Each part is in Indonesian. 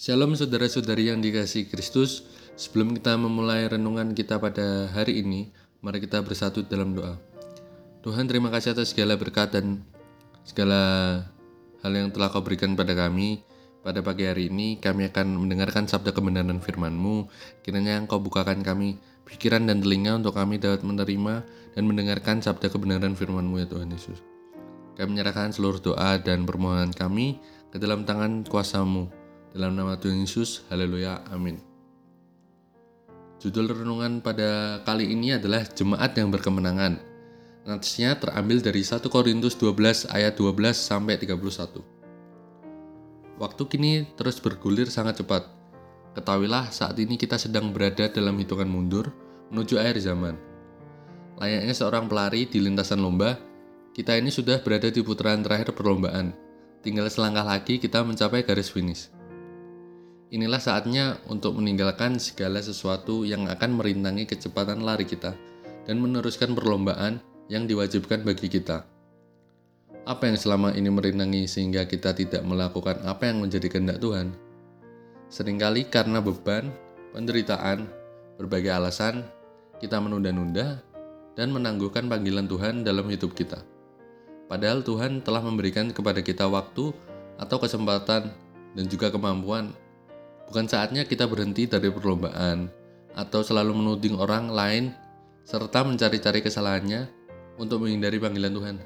Shalom saudara-saudari yang dikasih Kristus. Sebelum kita memulai renungan kita pada hari ini, mari kita bersatu dalam doa. Tuhan terima kasih atas segala berkat dan segala hal yang telah kau berikan pada kami. Pada pagi hari ini kami akan mendengarkan sabda kebenaran firman-Mu. Kiranya Engkau bukakan kami pikiran dan telinga untuk kami dapat menerima dan mendengarkan sabda kebenaran firman-Mu ya Tuhan Yesus. Kami menyerahkan seluruh doa dan permohonan kami ke dalam tangan kuasamu. Dalam nama Tuhan Yesus, haleluya, amin. Judul renungan pada kali ini adalah Jemaat yang berkemenangan. Natsnya terambil dari 1 Korintus 12 ayat 12 sampai 31. Waktu kini terus bergulir sangat cepat. Ketahuilah saat ini kita sedang berada dalam hitungan mundur menuju akhir zaman. Layaknya seorang pelari di lintasan lomba, kita ini sudah berada di putaran terakhir perlombaan. Tinggal selangkah lagi kita mencapai garis finish. Inilah saatnya untuk meninggalkan segala sesuatu yang akan merintangi kecepatan lari kita dan meneruskan perlombaan yang diwajibkan bagi kita. Apa yang selama ini merintangi sehingga kita tidak melakukan apa yang menjadi kehendak Tuhan? Seringkali karena beban, penderitaan, berbagai alasan, kita menunda-nunda dan menangguhkan panggilan Tuhan dalam hidup kita. Padahal Tuhan telah memberikan kepada kita waktu atau kesempatan dan juga kemampuan. Bukan saatnya kita berhenti dari perlombaan atau selalu menuding orang lain serta mencari-cari kesalahannya untuk menghindari panggilan Tuhan.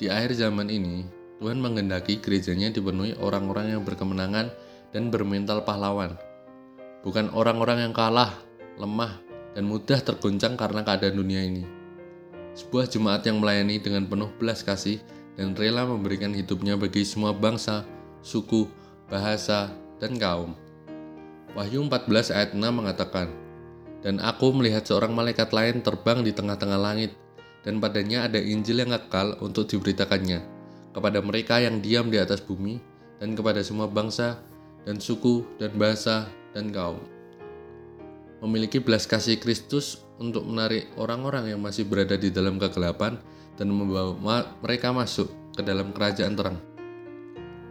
Di akhir zaman ini, Tuhan menghendaki gerejanya dipenuhi orang-orang yang berkemenangan dan bermental pahlawan. Bukan orang-orang yang kalah, lemah, dan mudah tergoncang karena keadaan dunia ini. Sebuah jemaat yang melayani dengan penuh belas kasih dan rela memberikan hidupnya bagi semua bangsa, suku, bahasa, dan kaum. Wahyu 14 ayat 6 mengatakan, Dan aku melihat seorang malaikat lain terbang di tengah-tengah langit, dan padanya ada Injil yang kekal untuk diberitakannya kepada mereka yang diam di atas bumi dan kepada semua bangsa dan suku dan bahasa dan kaum. Memiliki belas kasih Kristus untuk menarik orang-orang yang masih berada di dalam kegelapan dan membawa mereka masuk ke dalam kerajaan terang.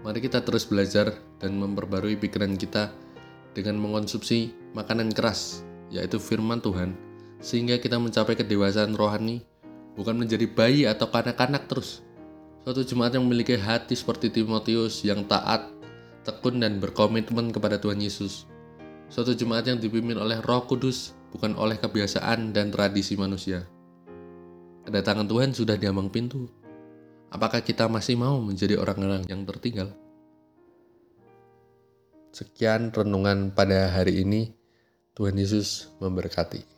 Mari kita terus belajar dan memperbarui pikiran kita dengan mengonsumsi makanan keras, yaitu firman Tuhan, sehingga kita mencapai kedewasaan rohani bukan menjadi bayi atau kanak-kanak terus. Suatu jemaat yang memiliki hati seperti Timotius yang taat, tekun dan berkomitmen kepada Tuhan Yesus. Suatu jemaat yang dipimpin oleh Roh Kudus, bukan oleh kebiasaan dan tradisi manusia. Kedatangan Tuhan sudah diambang pintu. Apakah kita masih mau menjadi orang-orang yang tertinggal? Sekian renungan pada hari ini. Tuhan Yesus memberkati.